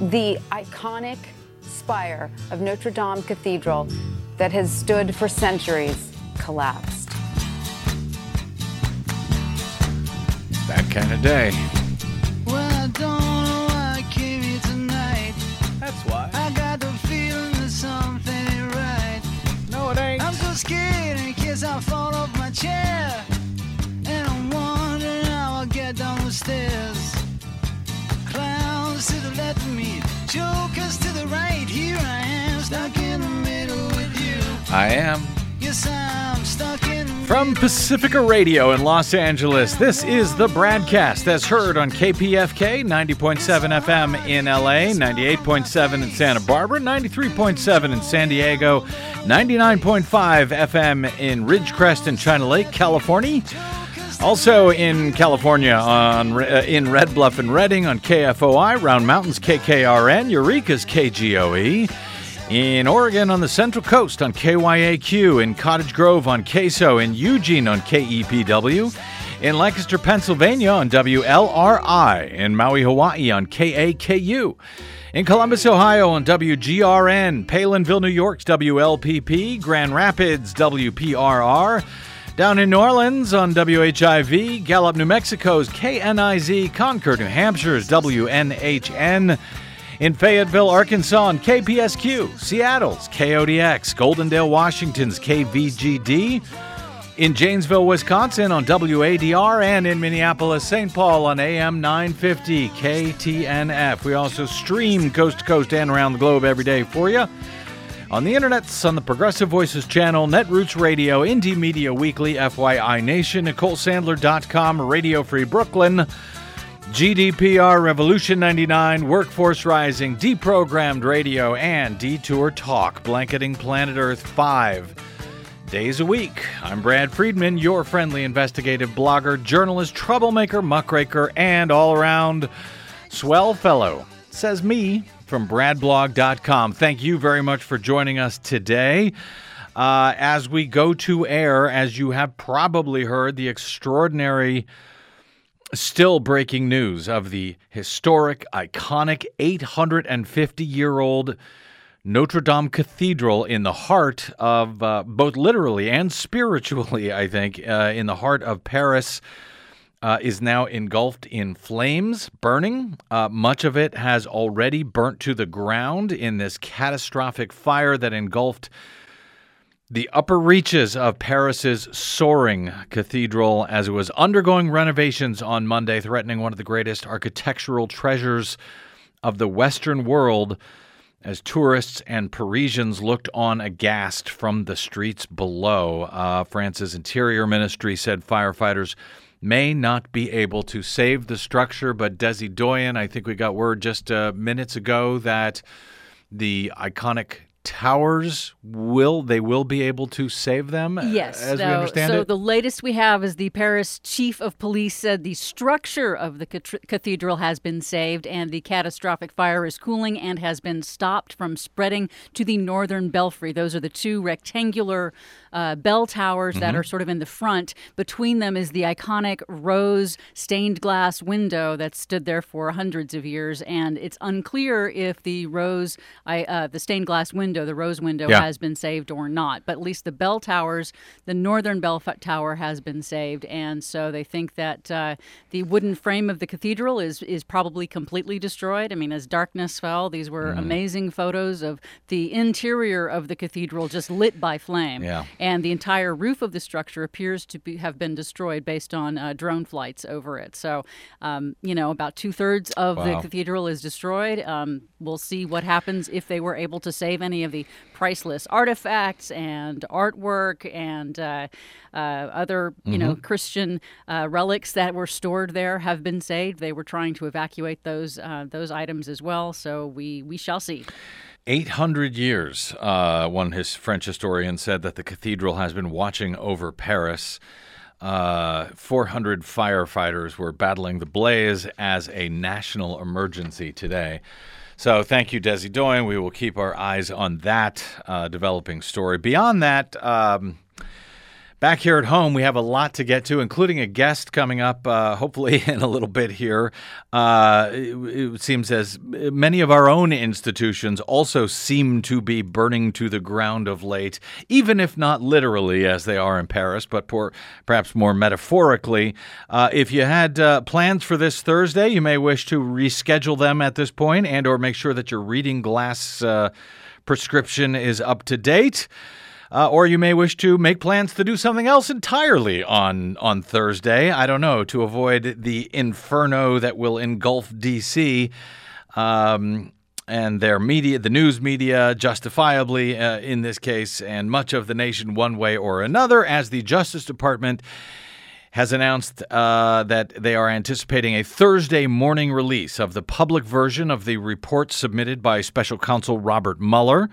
the iconic spire of Notre Dame Cathedral that has stood for centuries collapsed. That kind of day. Well, I don't know why I came here tonight. That's why. I got the feeling that something ain't right. No, it ain't. I'm so scared in case I fall off my chair. And I'm wondering how I'll get down the stairs. The left of me, jokers to the right. Here I am, stuck in the middle with you. I am. Yes, I'm stuck in the From Pacifica Radio in Los Angeles, this is the BradCast as heard on KPFK 90.7 FM in LA, 98.7 in Santa Barbara, 93.7 in San Diego, 99.5 FM in Ridgecrest and China Lake, California. Also in California on uh, in Red Bluff and Redding on KFOI, Round Mountains KKRN, Eureka's KGOE. In Oregon on the Central Coast on KYAQ, in Cottage Grove on KSO, in Eugene on KEPW, in Lancaster, Pennsylvania on WLRI, in Maui, Hawaii on KAKU, in Columbus, Ohio on WGRN, Palenville, New York's WLPP, Grand Rapids, WPRR, down in New Orleans on WHIV, Gallup, New Mexico's KNIZ, Concord, New Hampshire's WNHN, in Fayetteville, Arkansas on KPSQ, Seattle's KODX, Goldendale, Washington's KVGD, in Janesville, Wisconsin on WADR, and in Minneapolis, St. Paul on AM 950 KTNF. We also stream coast to coast and around the globe every day for you. On the internets, on the Progressive Voices channel, Netroots Radio, Indie Media Weekly, FYI Nation, NicoleSandler.com, Radio Free Brooklyn, GDPR Revolution 99, Workforce Rising, Deprogrammed Radio, and Detour Talk, blanketing planet Earth five days a week. I'm Brad Friedman, your friendly investigative blogger, journalist, troublemaker, muckraker, and all around swell fellow. Says me from bradblog.com. Thank you very much for joining us today. Uh, as we go to air, as you have probably heard, the extraordinary still breaking news of the historic, iconic 850 year old Notre Dame Cathedral in the heart of uh, both literally and spiritually, I think, uh, in the heart of Paris. Uh, is now engulfed in flames, burning. Uh, much of it has already burnt to the ground in this catastrophic fire that engulfed the upper reaches of Paris's soaring cathedral as it was undergoing renovations on Monday, threatening one of the greatest architectural treasures of the Western world as tourists and Parisians looked on aghast from the streets below. Uh, France's Interior Ministry said firefighters may not be able to save the structure, but Desi Doyen, I think we got word just uh, minutes ago that the iconic towers will they will be able to save them Yes. as so, we understand so it the latest we have is the Paris chief of police said the structure of the cathedral has been saved and the catastrophic fire is cooling and has been stopped from spreading to the northern belfry. Those are the two rectangular uh, bell towers that Mhm. are sort of in the front. Between them is the iconic rose stained glass window that stood there for hundreds of years, and it's unclear if the rose, I, uh, the stained glass window, the rose window, Yeah. has been saved or not. But at least the bell towers, the northern bell tower, has been saved, and so they think that uh, the wooden frame of the cathedral is is probably completely destroyed. I mean, as darkness fell, these were Mm. amazing photos of the interior of the cathedral just lit by flame Yeah. and the entire roof of the structure appears to be, have been destroyed based on uh, drone flights over it. So, um, you know, about two thirds of the cathedral is destroyed. Um, we'll see what happens if they were able to save any of the priceless artifacts and artwork and uh, uh, other, you know, Mhm. Christian uh, relics that were stored there have been saved. They were trying to evacuate those uh, those items as well. So we we shall see. 800 years, uh, one his French historian said that the cathedral has been watching over Paris. Uh, 400 firefighters were battling the blaze as a national emergency today. So thank you, Desi Doyen. We will keep our eyes on that uh, developing story. Beyond that, um, Back here at home, we have a lot to get to, including a guest coming up, uh, hopefully in a little bit here. Uh, it, it, seems as many of our own institutions also seem to be burning to the ground of late, even if not literally as they are in Paris, but por- perhaps more metaphorically. Uh, if you had uh, plans for this Thursday, you may wish to reschedule them at this point, and or make sure that your reading glass uh, prescription is up to date. Uh, or you may wish to make plans to do something else entirely on on Thursday. I don't know to avoid the inferno that will engulf DC. Um, and their media, the news media, justifiably uh, in this case, and much of the nation one way or another, as the Justice Department has announced uh, that they are anticipating a Thursday morning release of the public version of the report submitted by special counsel Robert Mueller.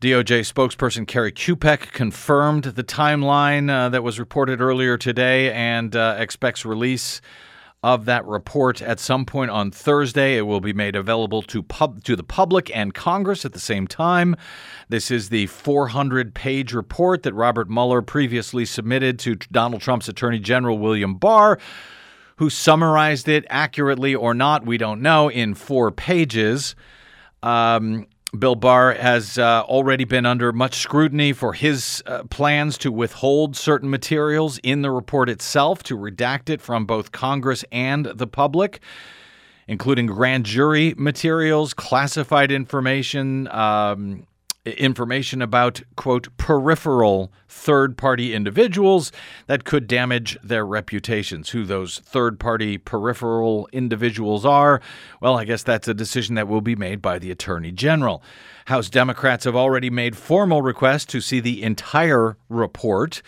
DOJ spokesperson Kerri Kupec confirmed the timeline uh, that was reported earlier today and uh, expects release of that report at some point on Thursday. It will be made available to pub- to the public and Congress at the same time. This is the 400-page report that Robert Mueller previously submitted to Donald Trump's Attorney General William Barr, who summarized it accurately or not, we don't know, in four pages. Um, Bill Barr has uh, already been under much scrutiny for his uh, plans to withhold certain materials in the report itself, to redact it from both Congress and the public, including grand jury materials, classified information, um, information about, quote, peripheral third party individuals that could damage their reputations. Who those third party peripheral individuals are, well, I guess that's a decision that will be made by the Attorney General. House Democrats have already made formal requests to see the entire report.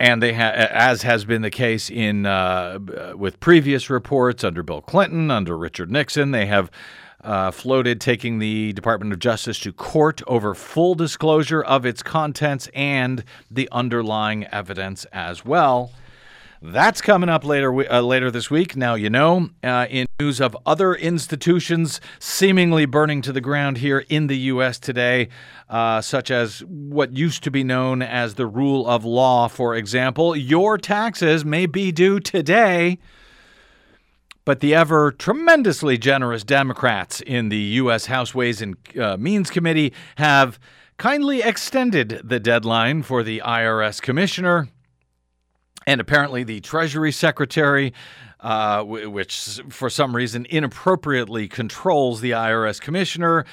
And they, ha- as has been the case in uh, with previous reports under Bill Clinton, under Richard Nixon, they have uh, floated taking the Department of Justice to court over full disclosure of its contents and the underlying evidence as well. That's coming up later uh, later this week. Now you know. Uh, in news of other institutions seemingly burning to the ground here in the U.S. today, uh, such as what used to be known as the rule of law, for example, your taxes may be due today. But the ever tremendously generous Democrats in the U.S. House Ways and uh, Means Committee have kindly extended the deadline for the IRS commissioner and apparently the Treasury Secretary. Uh, which, for some reason, inappropriately controls the IRS commissioner,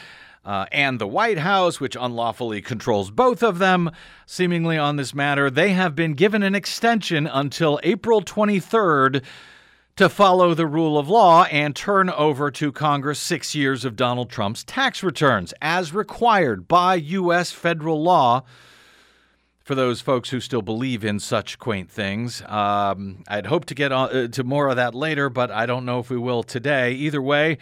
uh, and the White House, which unlawfully controls both of them, seemingly on this matter. They have been given an extension until April 23rd to follow the rule of law and turn over to Congress six years of Donald Trump's tax returns, as required by U.S. federal law. For those folks who still believe in such quaint things, um, I'd hope to get on, uh, to more of that later, but I don't know if we will today. Either way,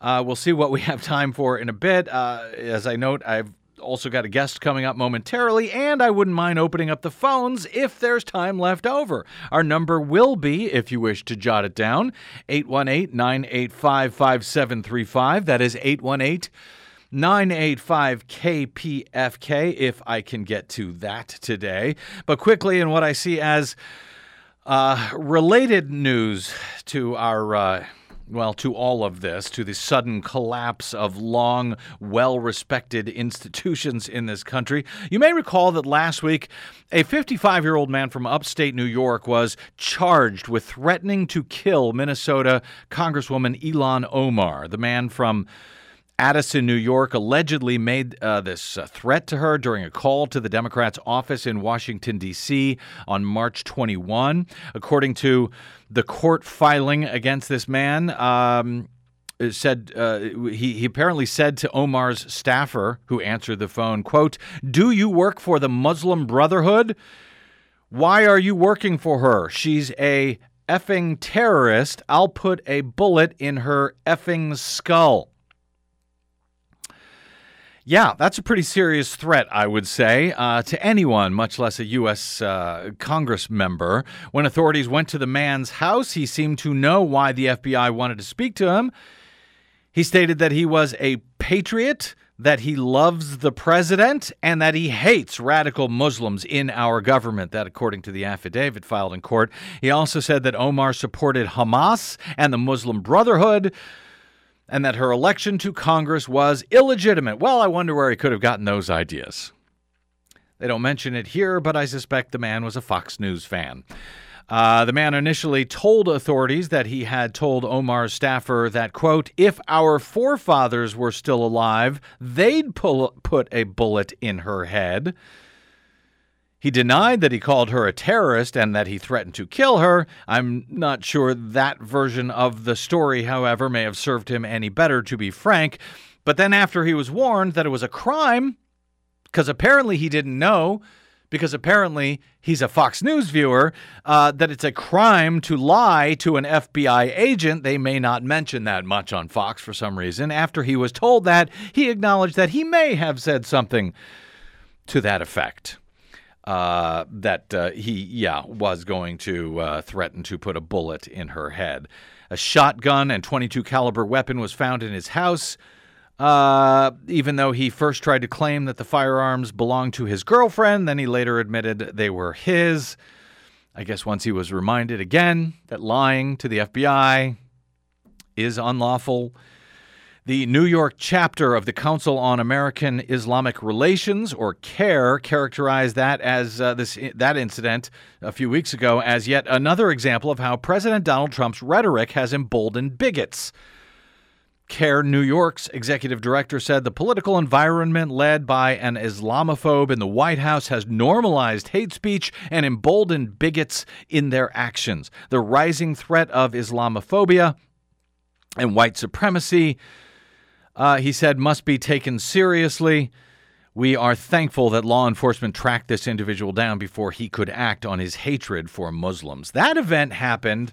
uh, we'll see what we have time for in a bit. Uh, as I note, I've also got a guest coming up momentarily, and I wouldn't mind opening up the phones if there's time left over. Our number will be, if you wish to jot it down, 818 985 5735. That is 818 985 KPFK, if I can get to that today. But quickly, in what I see as uh, related news to our. Uh, well, to all of this, to the sudden collapse of long, well respected institutions in this country. You may recall that last week, a 55 year old man from upstate New York was charged with threatening to kill Minnesota Congresswoman Ilhan Omar. The man from Addison, New York, allegedly made uh, this uh, threat to her during a call to the Democrats' office in Washington, D.C. on March 21. According to the court filing against this man, um, said uh, he, he apparently said to Omar's staffer who answered the phone, quote, Do you work for the Muslim Brotherhood? Why are you working for her? She's a effing terrorist. I'll put a bullet in her effing skull. Yeah, that's a pretty serious threat, I would say, uh, to anyone, much less a U.S. Uh, Congress member. When authorities went to the man's house, he seemed to know why the FBI wanted to speak to him. He stated that he was a patriot, that he loves the president and that he hates radical Muslims in our government. That, according to the affidavit filed in court. He also said that Omar supported Hamas and the Muslim Brotherhood and that her election to Congress was illegitimate. Well, I wonder where he could have gotten those ideas. They don't mention it here, but I suspect the man was a Fox News fan. Uh, the man initially told authorities that he had told Omar's staffer that, quote, if our forefathers were still alive, they'd pull, put a bullet in her head. He denied that he called her a terrorist and that he threatened to kill her. I'm not sure that version of the story, however, may have served him any better, to be frank. But then, after he was warned that it was a crime, because apparently he didn't know, because apparently he's a Fox News viewer, uh, that it's a crime to lie to an FBI agent. They may not mention that much on Fox for some reason. After he was told that, he acknowledged that he may have said something to that effect. Uh, that uh, he, yeah, was going to uh, threaten to put a bullet in her head. A shotgun and 22 caliber weapon was found in his house. Uh, even though he first tried to claim that the firearms belonged to his girlfriend, then he later admitted they were his. I guess once he was reminded again that lying to the FBI is unlawful. The New York chapter of the Council on American Islamic Relations, or CAIR, characterized that as uh, this that incident a few weeks ago as yet another example of how President Donald Trump's rhetoric has emboldened bigots. CAIR New York's executive director said the political environment led by an Islamophobe in the White House has normalized hate speech and emboldened bigots in their actions. The rising threat of Islamophobia and white supremacy, uh, he said, must be taken seriously. We are thankful that law enforcement tracked this individual down before he could act on his hatred for Muslims. That event happened,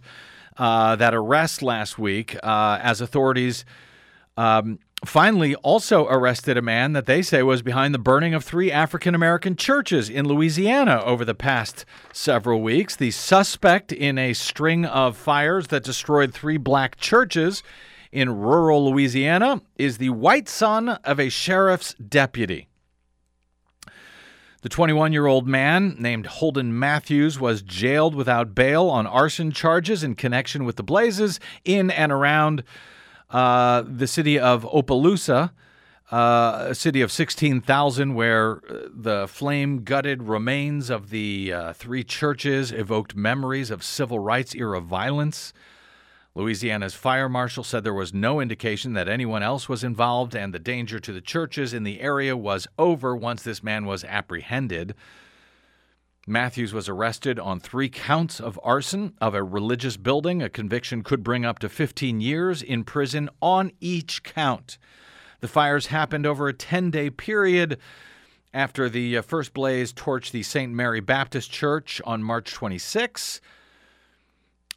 uh, that arrest last week, uh, as authorities um, finally also arrested a man that they say was behind the burning of three African American churches in Louisiana over the past several weeks. The suspect in a string of fires that destroyed three black churches in rural Louisiana is the white son of a sheriff's deputy. The 21 year old man named Holden Matthews was jailed without bail on arson charges in connection with the blazes in and around uh, the city of Opelousas, uh, a city of 16,000, where uh, the flame gutted remains of the uh, three churches evoked memories of civil rights era violence. Louisiana's fire marshal said there was no indication that anyone else was involved, and the danger to the churches in the area was over once this man was apprehended. Matthews was arrested on three counts of arson of a religious building. A conviction could bring up to 15 years in prison on each count. The fires happened over a 10 day period after the uh, first blaze torched the St. Mary Baptist Church on March 26.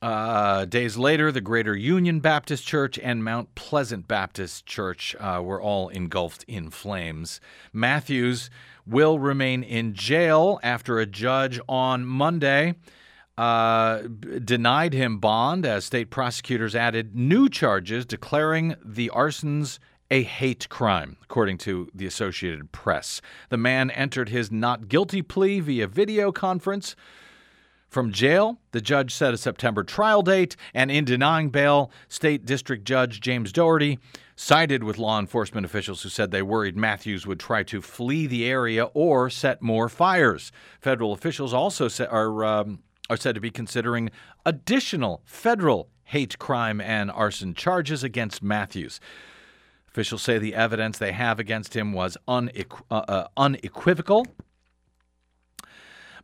Uh, days later, the Greater Union Baptist Church and Mount Pleasant Baptist Church uh, were all engulfed in flames. Matthews will remain in jail after a judge on Monday uh, denied him bond as state prosecutors added new charges declaring the arsons a hate crime, according to the Associated Press. The man entered his not guilty plea via video conference. From jail, the judge set a September trial date, and in denying bail, State District Judge James Doherty sided with law enforcement officials who said they worried Matthews would try to flee the area or set more fires. Federal officials also are, um, are said to be considering additional federal hate crime and arson charges against Matthews. Officials say the evidence they have against him was unequ- uh, uh, unequivocal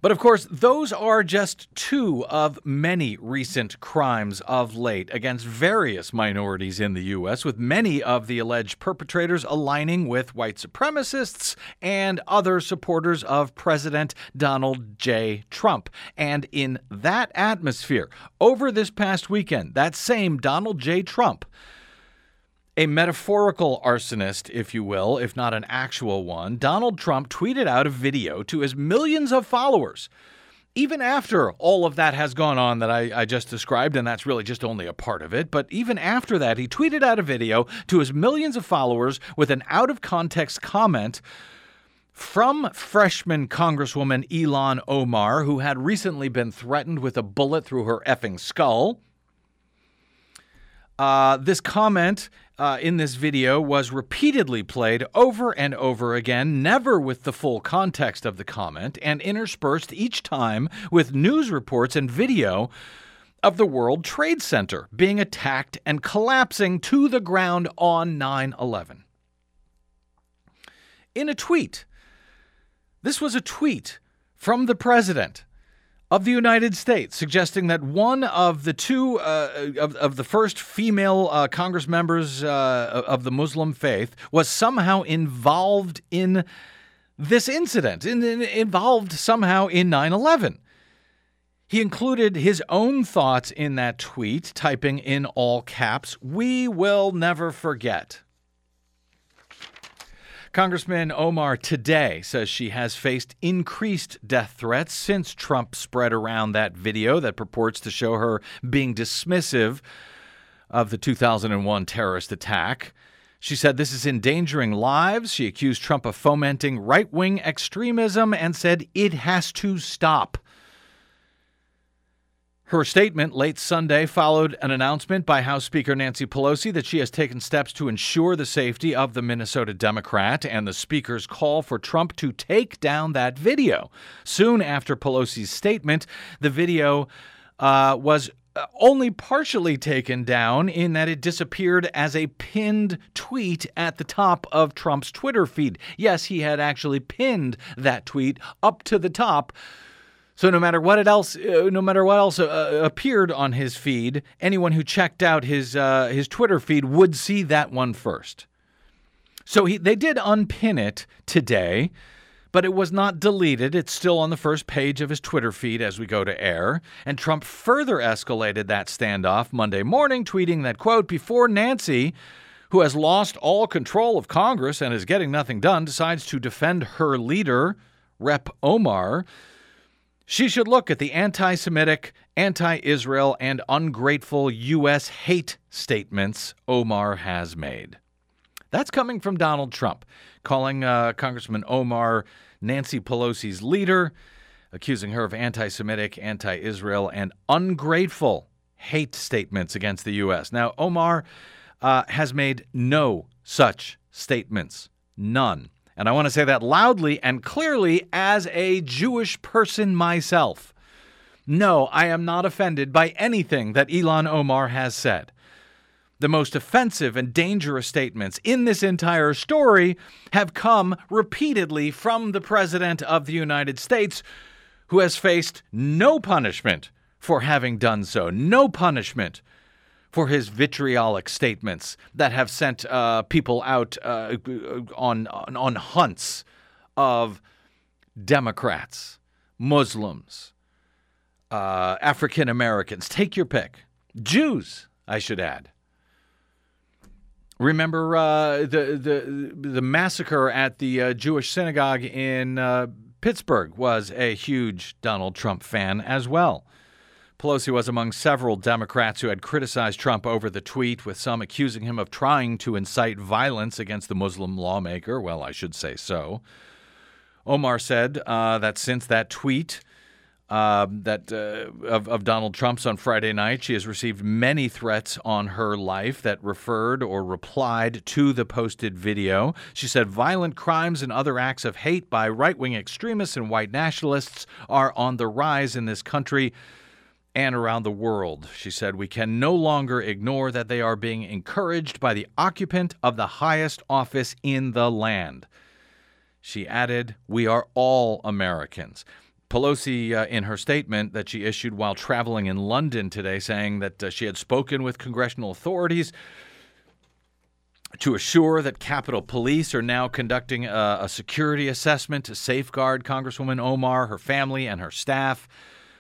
but of course, those are just two of many recent crimes of late against various minorities in the U.S., with many of the alleged perpetrators aligning with white supremacists and other supporters of President Donald J. Trump. And in that atmosphere, over this past weekend, that same Donald J. Trump a metaphorical arsonist, if you will, if not an actual one, Donald Trump tweeted out a video to his millions of followers even after all of that has gone on that I, I, just described, and that's really just only a part of it, but even after that, he tweeted out a video to his millions of followers with an out of context comment from freshman Congresswoman Ilhan Omar, who had recently been threatened with a bullet through her effing skull. Uh, this comment uh, in this video was repeatedly played over and over again, never with the full context of the comment, and interspersed each time with news reports and video of the World Trade Center being attacked and collapsing to the ground on 9 11. In a tweet, this was a tweet from the president of the United States, suggesting that one of the two uh, of, of the first female uh, Congress members uh, of the Muslim faith was somehow involved in this incident, in, in, involved somehow in 9 11. He included his own thoughts in that tweet, typing in all caps, We will never forget. Congressman Omar today says she has faced increased death threats since Trump spread around that video that purports to show her being dismissive of the 2001 terrorist attack. She said this is endangering lives. She accused Trump of fomenting right wing extremism and said it has to stop. Her statement late Sunday followed an announcement by House Speaker Nancy Pelosi that she has taken steps to ensure the safety of the Minnesota Democrat and the Speaker's call for Trump to take down that video. Soon after Pelosi's statement, the video uh, was uh, only partially taken down in that it disappeared as a pinned tweet at the top of Trump's Twitter feed. Yes, he had actually pinned that tweet up to the top so no matter what else, uh, no matter what else uh, appeared on his feed, anyone who checked out his uh, his Twitter feed would see that one first. So he, they did unpin it today, but it was not deleted. It's still on the first page of his Twitter feed as we go to air. And Trump further escalated that standoff Monday morning, tweeting that quote before Nancy. Who has lost all control of Congress and is getting nothing done, decides to defend her leader, Rep. Omar. She should look at the anti Semitic, anti Israel, and ungrateful U.S. hate statements Omar has made. That's coming from Donald Trump, calling uh, Congressman Omar Nancy Pelosi's leader, accusing her of anti Semitic, anti Israel, and ungrateful hate statements against the U.S. Now, Omar uh, has made no such statements. None. And I want to say that loudly and clearly as a Jewish person myself. No, I am not offended by anything that Ilhan Omar has said. The most offensive and dangerous statements in this entire story have come repeatedly from the President of the United States, who has faced no punishment for having done so, no punishment for his vitriolic statements that have sent uh, people out uh, on, on, on hunts of Democrats, Muslims, uh, African Americans. Take your pick. Jews, I should add. Remember uh, the, the the massacre at the uh, Jewish synagogue in uh, Pittsburgh was a huge Donald Trump fan as well. Pelosi was among several Democrats who had criticized Trump over the tweet, with some accusing him of trying to incite violence against the Muslim lawmaker. Well, I should say so. Omar said uh, that since that tweet uh, that uh, of, of Donald Trump's on Friday night, she has received many threats on her life that referred or replied to the posted video. She said violent crimes and other acts of hate by right wing extremists and white nationalists are on the rise in this country and around the world. She said, We can no longer ignore that they are being encouraged by the occupant of the highest office in the land. She added, We are all Americans. Pelosi, uh, in her statement that she issued while traveling in London today, saying that uh, she had spoken with congressional authorities to assure that Capitol Police are now conducting a, a security assessment to safeguard Congresswoman Omar, her family, and her staff.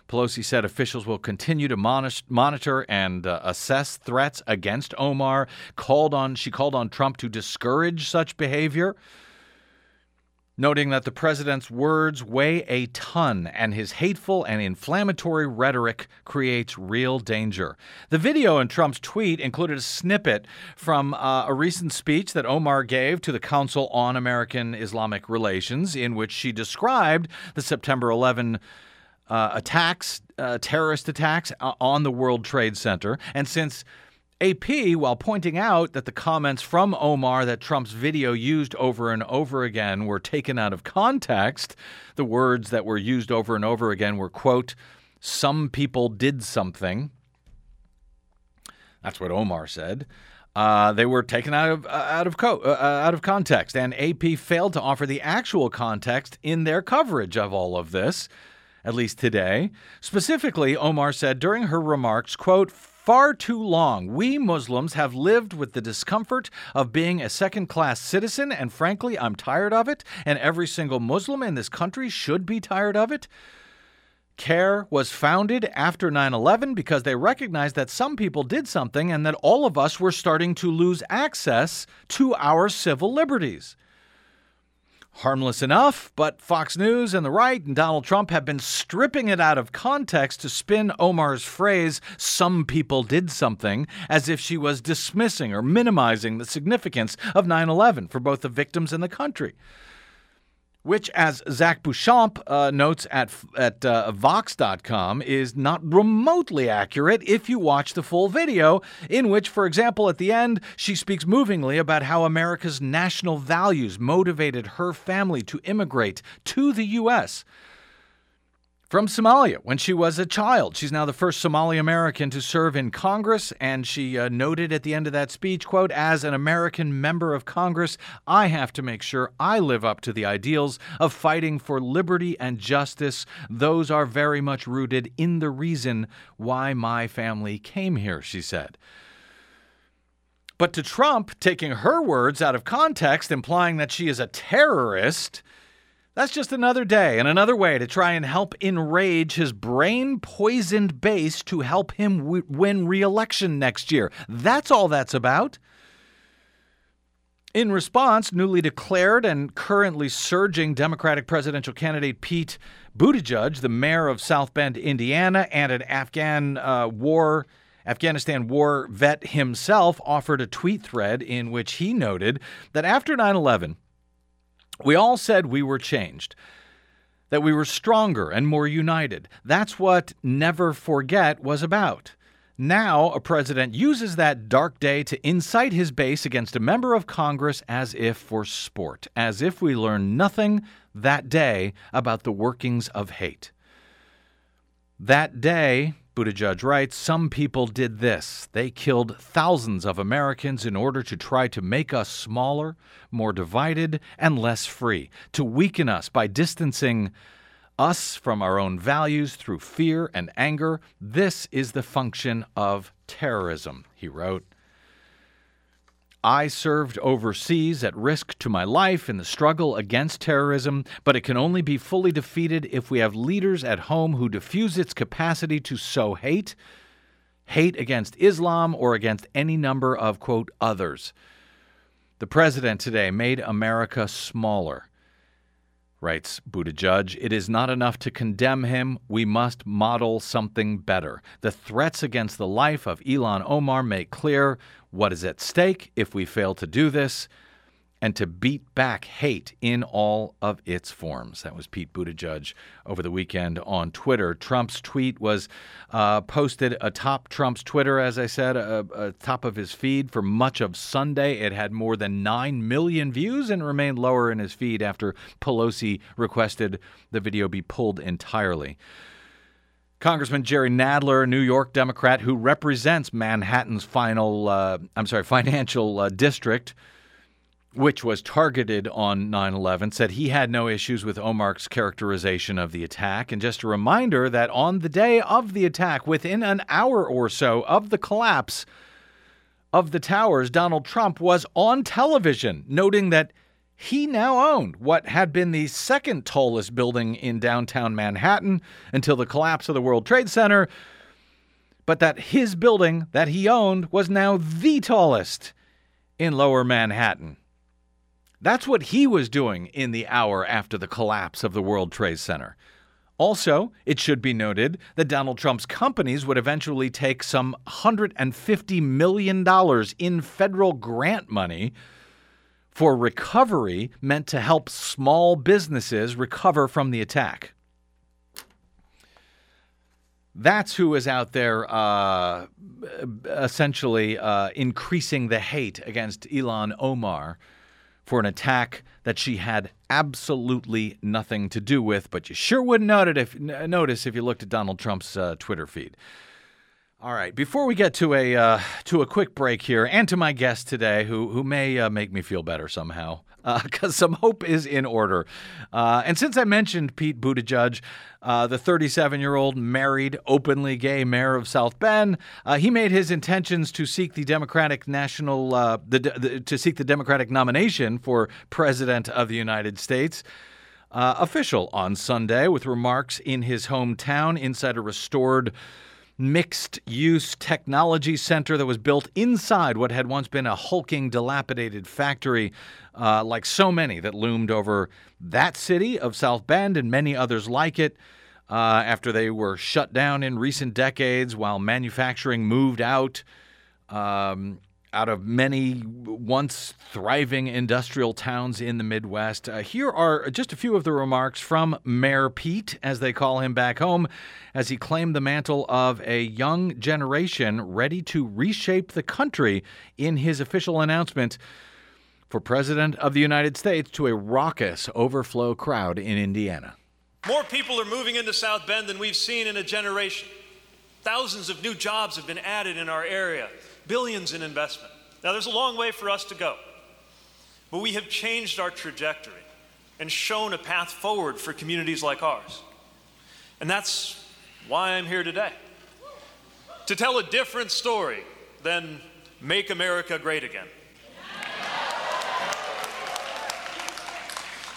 Pelosi said officials will continue to monitor and uh, assess threats against Omar. Called on she called on Trump to discourage such behavior. noting that the president's words weigh a ton and his hateful and inflammatory rhetoric creates real danger. The video in Trump's tweet included a snippet from uh, a recent speech that Omar gave to the Council on American Islamic Relations, in which she described the September 11 uh, attacks, uh, terrorist attacks uh, on the World Trade Center. And since AP, while pointing out that the comments from Omar that Trump's video used over and over again were taken out of context, the words that were used over and over again were, quote, some people did something. That's what Omar said. Uh, they were taken out of uh, out of co- uh, out of context, and AP failed to offer the actual context in their coverage of all of this, at least today. Specifically, Omar said during her remarks, "quote far too long, we Muslims have lived with the discomfort of being a second class citizen, and frankly, I'm tired of it, and every single Muslim in this country should be tired of it. CAIR was founded after 9 11 because they recognized that some people did something and that all of us were starting to lose access to our civil liberties. Harmless enough, but Fox News and the right and Donald Trump have been stripping it out of context to spin Omar's phrase, some people did something, as if she was dismissing or minimizing the significance of 9 11 for both the victims and the country which, as Zack Beauchamp uh, notes at, at uh, Vox.com, is not remotely accurate if you watch the full video, in which, for example, at the end, she speaks movingly about how America's national values motivated her family to immigrate to the U.S from Somalia when she was a child. She's now the first Somali American to serve in Congress, and she uh, noted at the end of that speech, quote, as an American member of Congress, I have to make sure I live up to the ideals of fighting for liberty and justice. Those are very much rooted in the reason why my family came here, she said. But to Trump, taking her words out of context, implying that she is a terrorist, that's just another day and another way to try and help enrage his brain poisoned base to help him w- win re election next year. That's all that's about. In response, newly declared and currently surging Democratic presidential candidate Pete Buttigieg, the mayor of South Bend, Indiana, and an Afghan uh, war Afghanistan war vet himself, offered a tweet thread in which he noted that after 9 11, we all said we were changed, that we were stronger and more united. That's what Never Forget was about. Now, a president uses that dark day to incite his base against a member of Congress as if for sport, as if we learned nothing that day about the workings of hate. That day, Buttigieg writes, Some people did this. They killed thousands of Americans in order to try to make us smaller, more divided, and less free, to weaken us by distancing us from our own values through fear and anger. This is the function of terrorism, he wrote. I served overseas at risk to my life in the struggle against terrorism, but it can only be fully defeated if we have leaders at home who diffuse its capacity to sow hate, hate against Islam or against any number of, quote, others. The president today made America smaller writes Buttigieg. It is not enough to condemn him. We must model something better. The threats against the life of Ilhan Omar make clear what is at stake if we fail to do this and to beat back hate in all of its forms. That was Pete Buttigieg over the weekend on Twitter. Trump's tweet was uh, posted atop Trump's Twitter, as I said, uh, atop of his feed for much of Sunday. It had more than 9 million views and remained lower in his feed after Pelosi requested the video be pulled entirely. Congressman Jerry Nadler, New York Democrat who represents Manhattan's final, uh, I'm sorry, financial uh, district, which was targeted on 9 11, said he had no issues with Omar's characterization of the attack. And just a reminder that on the day of the attack, within an hour or so of the collapse of the towers, Donald Trump was on television noting that he now owned what had been the second tallest building in downtown Manhattan until the collapse of the World Trade Center, but that his building that he owned was now the tallest in lower Manhattan. That's what he was doing in the hour after the collapse of the World Trade Center. Also, it should be noted that Donald Trump's companies would eventually take some $150 million in federal grant money for recovery meant to help small businesses recover from the attack. That's who is out there uh, essentially uh, increasing the hate against Ilhan Omar for an attack that she had absolutely nothing to do with, but you sure wouldn't notice if you looked at Donald Trump's uh, Twitter feed. All right, before we get to a uh, to a quick break here, and to my guest today, who who may uh, make me feel better somehow, because uh, some hope is in order. Uh, and since I mentioned Pete Buttigieg, uh, the 37 year old married, openly gay mayor of South Bend, uh, he made his intentions to seek the Democratic national the, the, to seek the Democratic nomination for president of the United States. official on Sunday with remarks in his hometown inside a restored mixed use technology center that was built inside what had once been a hulking, dilapidated factory, uh, like so many that loomed over that city of South Bend and many others like it. Uh, after they were shut down in recent decades while manufacturing moved out. Um, out of many once thriving industrial towns in the Midwest. Uh, here are just a few of the remarks from Mayor Pete, as they call him back home, as he claimed the mantle of a young generation ready to reshape the country in his official announcement for President of the United States to a raucous overflow crowd in Indiana. More people are moving into South Bend than we've seen in a generation. Thousands of new jobs have been added in our area billions in investment. Now, there's a long way for us to go, but we have changed our trajectory and shown a path forward for communities like ours. And that's why I'm here today to tell a different story than Make America Great Again.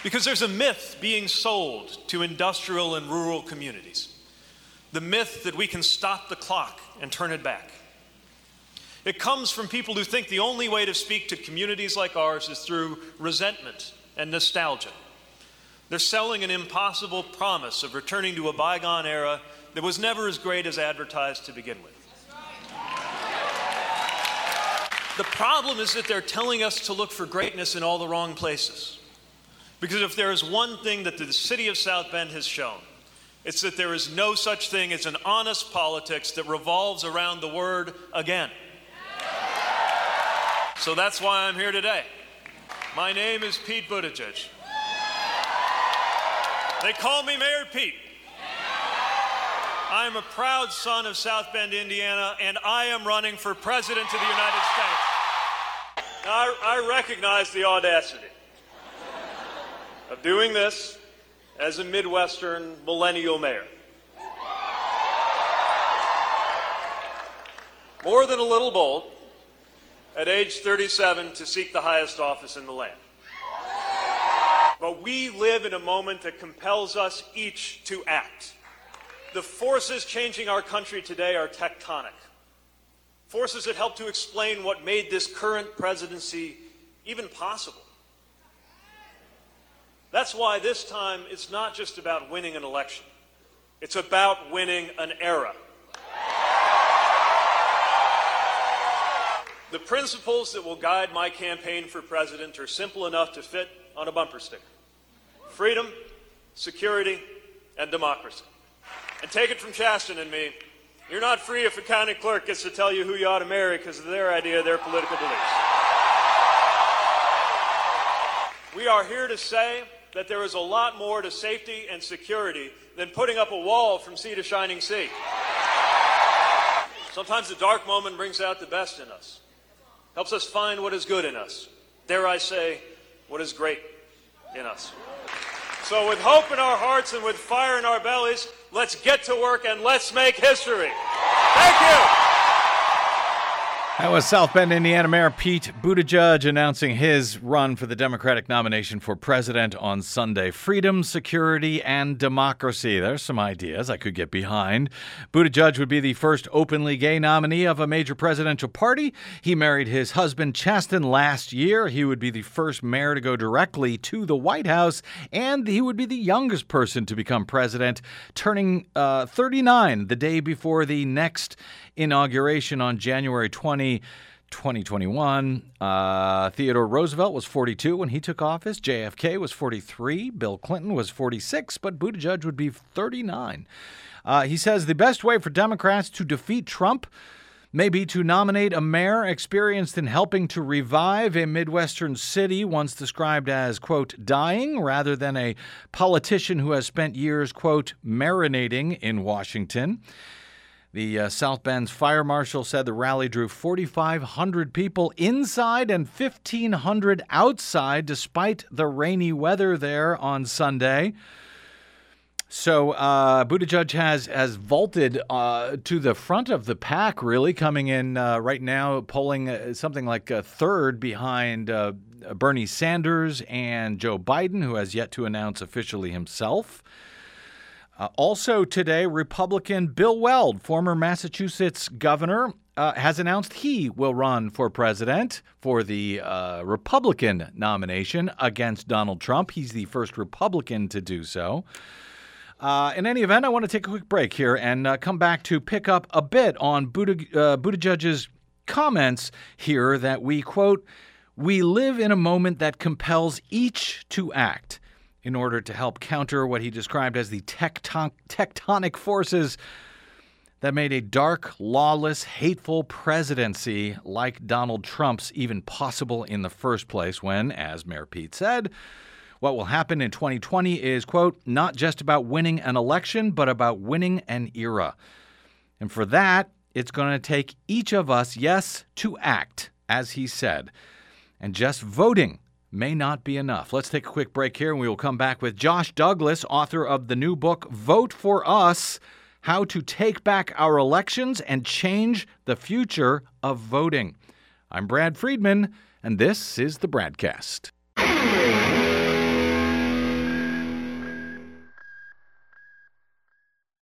Because there's a myth being sold to industrial and rural communities the myth that we can stop the clock and turn it back. It comes from people who think the only way to speak to communities like ours is through resentment and nostalgia. They're selling an impossible promise of returning to a bygone era that was never as great as advertised to begin with. The problem is that they're telling us to look for greatness in all the wrong places. Because if there is one thing that the city of South Bend has shown, it's that there is no such thing as an honest politics that revolves around the word again. So that's why I'm here today. My name is Pete Buttigieg. They call me Mayor Pete. I am a proud son of South Bend, Indiana, and I am running for President of the United States. Now, I, I recognize the audacity of doing this as a Midwestern millennial mayor. More than a little bold, at age 37 to seek the highest office in the land. But we live in a moment that compels us each to act. The forces changing our country today are tectonic. Forces that help to explain what made this current presidency even possible. That's why this time it's not just about winning an election, it's about winning an era. The principles that will guide my campaign for president are simple enough to fit on a bumper sticker freedom, security, and democracy. And take it from Chasten and me you're not free if a county clerk gets to tell you who you ought to marry because of their idea, of their political beliefs. We are here to say that there is a lot more to safety and security than putting up a wall from sea to shining sea. Sometimes the dark moment brings out the best in us helps us find what is good in us. Dare I say, what is great in us. So, with hope in our hearts and with fire in our bellies, let's get to work and let's make history. Thank you. That was South Bend, Indiana Mayor Pete Buttigieg announcing his run for the Democratic nomination for president on Sunday. Freedom, security, and democracy. There's some ideas I could get behind. Buttigieg would be the first openly gay nominee of a major presidential party. He married his husband Chasten last year. He would be the first mayor to go directly to the White House, and he would be the youngest person to become president, turning uh, 39 the day before the next inauguration on January 20, 2021. Uh, Theodore Roosevelt was 42 when he took office. JFK was 43. Bill Clinton was 46, but Buttigieg would be 39. Uh, he says the best way for Democrats to defeat Trump may be to nominate a mayor experienced in helping to revive a Midwestern city once described as, quote, dying, rather than a politician who has spent years, quote, marinating in Washington. The uh, South Bend's fire marshal said the rally drew 4,500 people inside and 1,500 outside despite the rainy weather there on Sunday. So uh, Buttigieg has has vaulted uh, to the front of the pack, really coming in uh, right now, polling uh, something like a third behind uh, Bernie Sanders and Joe Biden, who has yet to announce officially himself. Uh, also today, Republican Bill Weld, former Massachusetts governor, uh, has announced he will run for president for the uh, Republican nomination against Donald Trump. He's the first Republican to do so. Uh, in any event, I want to take a quick break here and uh, come back to pick up a bit on Buttig- uh, Buttigieg's comments here that we quote, "We live in a moment that compels each to act." In order to help counter what he described as the tecton- tectonic forces that made a dark, lawless, hateful presidency like Donald Trump's even possible in the first place when, as Mayor Pete said, what will happen in 2020 is, quote, not just about winning an election, but about winning an era. And for that, it's going to take each of us, yes, to act, as he said. And just voting may not be enough. Let's take a quick break here and we will come back with Josh Douglas, author of the new book, Vote for Us How to Take Back Our Elections and Change the Future of Voting. I'm Brad Friedman, and this is the BradCast.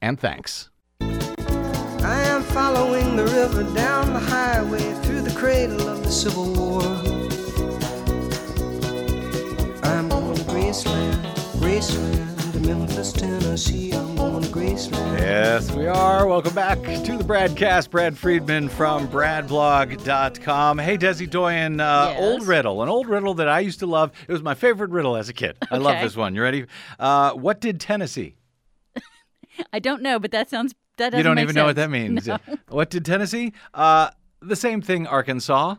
and thanks. I am following the river down the highway through the cradle of the Civil War. I'm going to Graceland, Graceland, to Memphis, Tennessee. I'm going to Graceland. Yes, we are. Welcome back to the Bradcast. Brad Friedman from bradblog.com. Hey, Desi Doyen, uh, Yes. old riddle. An old riddle that I used to love. It was my favorite riddle as a kid. I love this one. You ready? Uh, what did Tennessee? I don't know, but that sounds that doesn't You don't even know what that means. No. What did Tennessee? Uh, the same thing, Arkansas.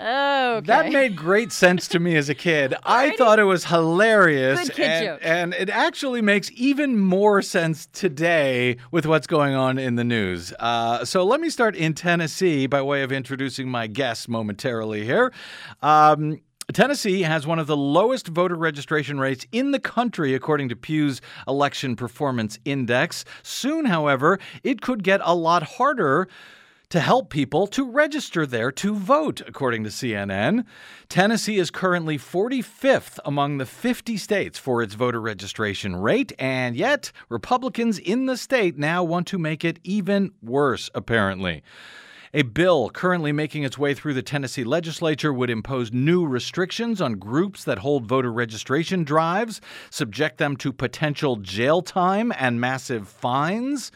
Oh, okay. That made great sense to me as a kid. I thought it was hilarious. Good kid and, joke. and it actually makes even more sense today with what's going on in the news. Uh, so let me start in Tennessee by way of introducing my guests momentarily here. Um, Tennessee has one of the lowest voter registration rates in the country, according to Pew's Election Performance Index. Soon, however, it could get a lot harder to help people to register there to vote, according to CNN. Tennessee is currently 45th among the 50 states for its voter registration rate, and yet Republicans in the state now want to make it even worse, apparently. A bill currently making its way through the Tennessee legislature would impose new restrictions on groups that hold voter registration drives, subject them to potential jail time and massive fines.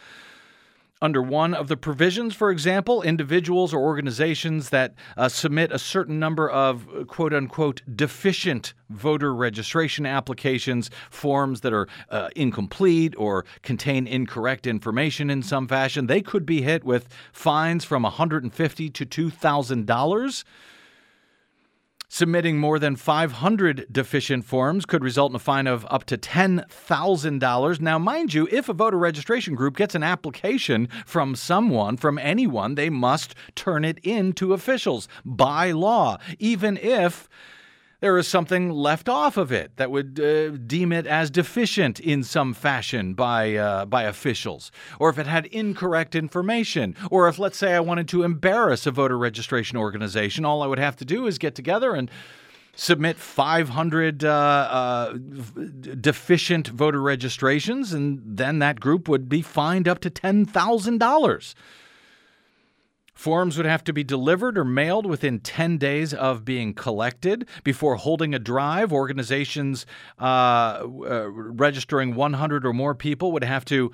Under one of the provisions, for example, individuals or organizations that uh, submit a certain number of quote unquote deficient voter registration applications, forms that are uh, incomplete or contain incorrect information in some fashion, they could be hit with fines from 150 to $2,000. Submitting more than 500 deficient forms could result in a fine of up to $10,000. Now, mind you, if a voter registration group gets an application from someone, from anyone, they must turn it in to officials by law, even if there is something left off of it that would uh, deem it as deficient in some fashion by uh, by officials, or if it had incorrect information, or if, let's say, I wanted to embarrass a voter registration organization, all I would have to do is get together and submit 500 uh, uh, deficient voter registrations, and then that group would be fined up to ten thousand dollars. Forms would have to be delivered or mailed within 10 days of being collected. Before holding a drive, organizations uh, uh, registering 100 or more people would have to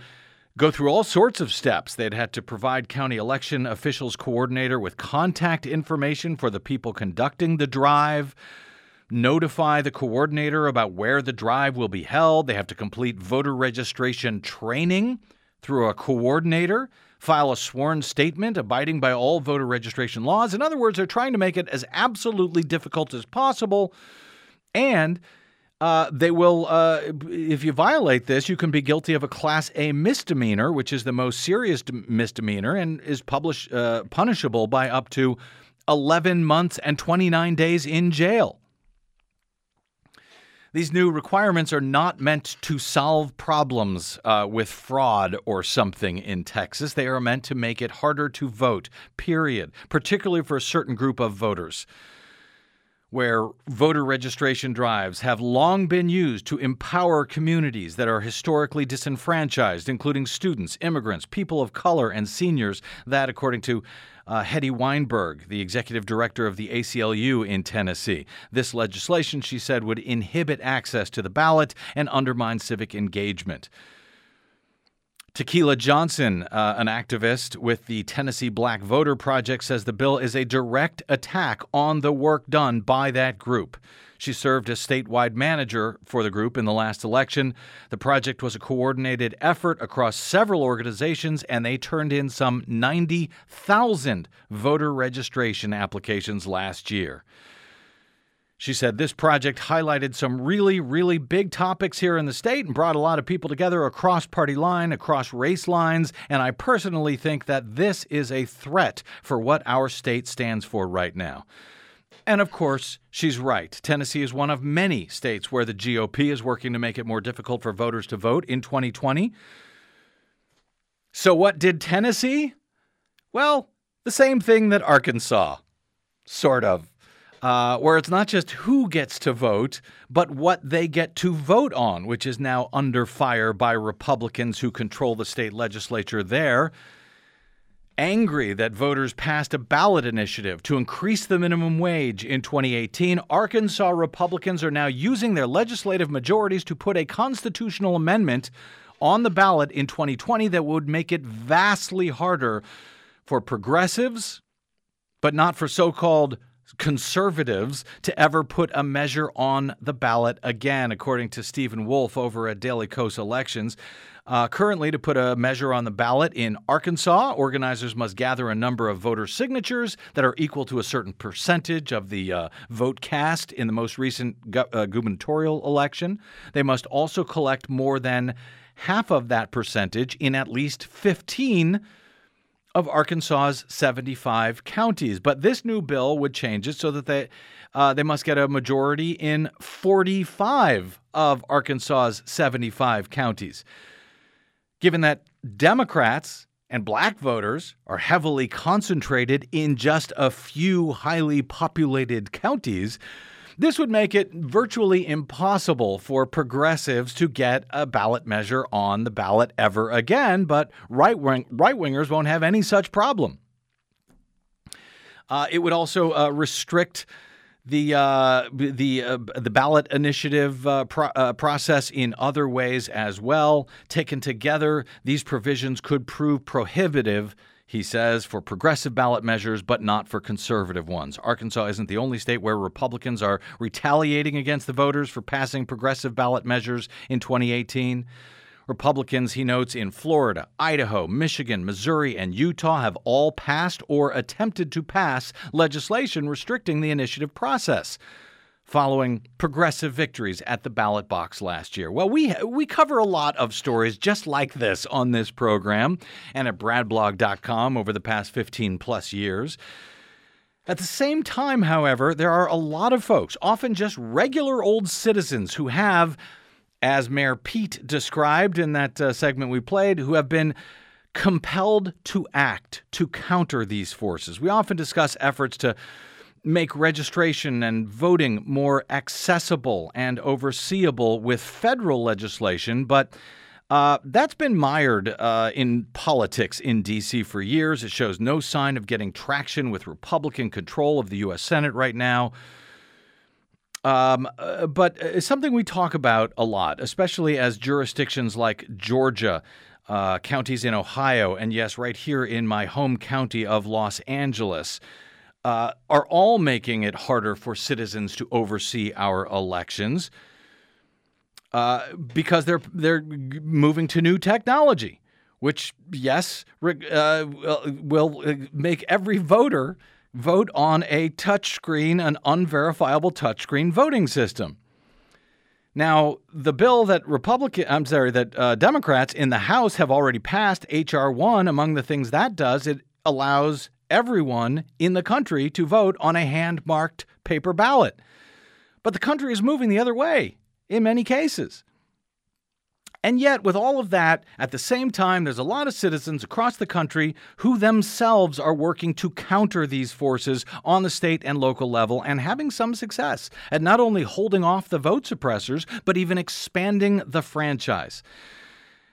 go through all sorts of steps. They'd have to provide county election officials coordinator with contact information for the people conducting the drive, notify the coordinator about where the drive will be held. They have to complete voter registration training through a coordinator file a sworn statement abiding by all voter registration laws. In other words, they're trying to make it as absolutely difficult as possible. And uh, they will, uh, if you violate this, you can be guilty of a Class A misdemeanor, which is the most serious misdemeanor and is uh, punishable by up to 11 months and 29 days in jail. These new requirements are not meant to solve problems uh, with fraud or something in Texas. They are meant to make it harder to vote, period, particularly for a certain group of voters. Where voter registration drives have long been used to empower communities that are historically disenfranchised, including students, immigrants, people of color, and seniors, that, according to uh, Hedy Weinberg, the executive director of the ACLU in Tennessee. This legislation, she said, would inhibit access to the ballot and undermine civic engagement. Tequila Johnson, uh, an activist with the Tennessee Black Voter Project, says the bill is a direct attack on the work done by that group. She served as statewide manager for the group in the last election. The project was a coordinated effort across several organizations, and they turned in some 90,000 voter registration applications last year. She said this project highlighted some really, really big topics here in the state and brought a lot of people together across party line, across race lines. And I personally think that this is a threat for what our state stands for right now. And of course, she's right. Tennessee is one of many states where the GOP is working to make it more difficult for voters to vote in 2020. So, what did Tennessee? Well, the same thing that Arkansas, sort of. Uh, where it's not just who gets to vote, but what they get to vote on, which is now under fire by Republicans who control the state legislature there angry that voters passed a ballot initiative to increase the minimum wage in 2018, Arkansas Republicans are now using their legislative majorities to put a constitutional amendment on the ballot in 2020 that would make it vastly harder for progressives, but not for so called conservatives to ever put a measure on the ballot again, according to Stephen Wolf over at Daily Kos Elections. Uh, currently, to put a measure on the ballot in Arkansas, organizers must gather a number of voter signatures that are equal to a certain percentage of the uh, vote cast in the most recent gu- uh, gubernatorial election. They must also collect more than half of that percentage in at least 15 of Arkansas's 75 counties. But this new bill would change it so that they, uh, they must get a majority in 45 of Arkansas's 75 counties given that Democrats and black voters are heavily concentrated in just a few highly populated counties, this would make it virtually impossible for progressives to get a ballot measure on the ballot ever again, but right wingers won't have any such problem. Uh, it would also uh, restrict the uh, the uh, the ballot initiative uh, pro- uh, process in other ways as well. Taken together, these provisions could prove prohibitive. He says for progressive ballot measures, but not for conservative ones. Arkansas isn't the only state where Republicans are retaliating against the voters for passing progressive ballot measures in 2018. Republicans, he notes, in Florida, Idaho, Michigan, Missouri, and Utah have all passed or attempted to pass legislation restricting the initiative process following progressive victories at the ballot box last year. Well, we we cover a lot of stories just like this on this program and at bradblog.com over the past 15 plus years. At the same time, however, there are a lot of folks, often just regular old citizens who have as Mayor Pete described in that uh, segment we played, who have been compelled to act to counter these forces. We often discuss efforts to make registration and voting more accessible and overseeable with federal legislation, but uh, that's been mired uh, in politics in D.C. for years. It shows no sign of getting traction with Republican control of the U.S. Senate right now. Um, uh, but it's something we talk about a lot, especially as jurisdictions like Georgia, uh, counties in Ohio, and yes, right here in my home county of Los Angeles, uh, are all making it harder for citizens to oversee our elections uh, because they're they're moving to new technology, which yes uh, will, uh, make every voter vote on a touchscreen, an unverifiable touchscreen voting system. Now, the bill that Republican, I'm sorry, that uh, Democrats in the House have already passed, H.R. 1, among the things that does, it allows everyone in the country to vote on a hand marked paper ballot. But the country is moving the other way in many cases. And yet, with all of that, at the same time, there's a lot of citizens across the country who themselves are working to counter these forces on the state and local level and having some success at not only holding off the vote suppressors, but even expanding the franchise.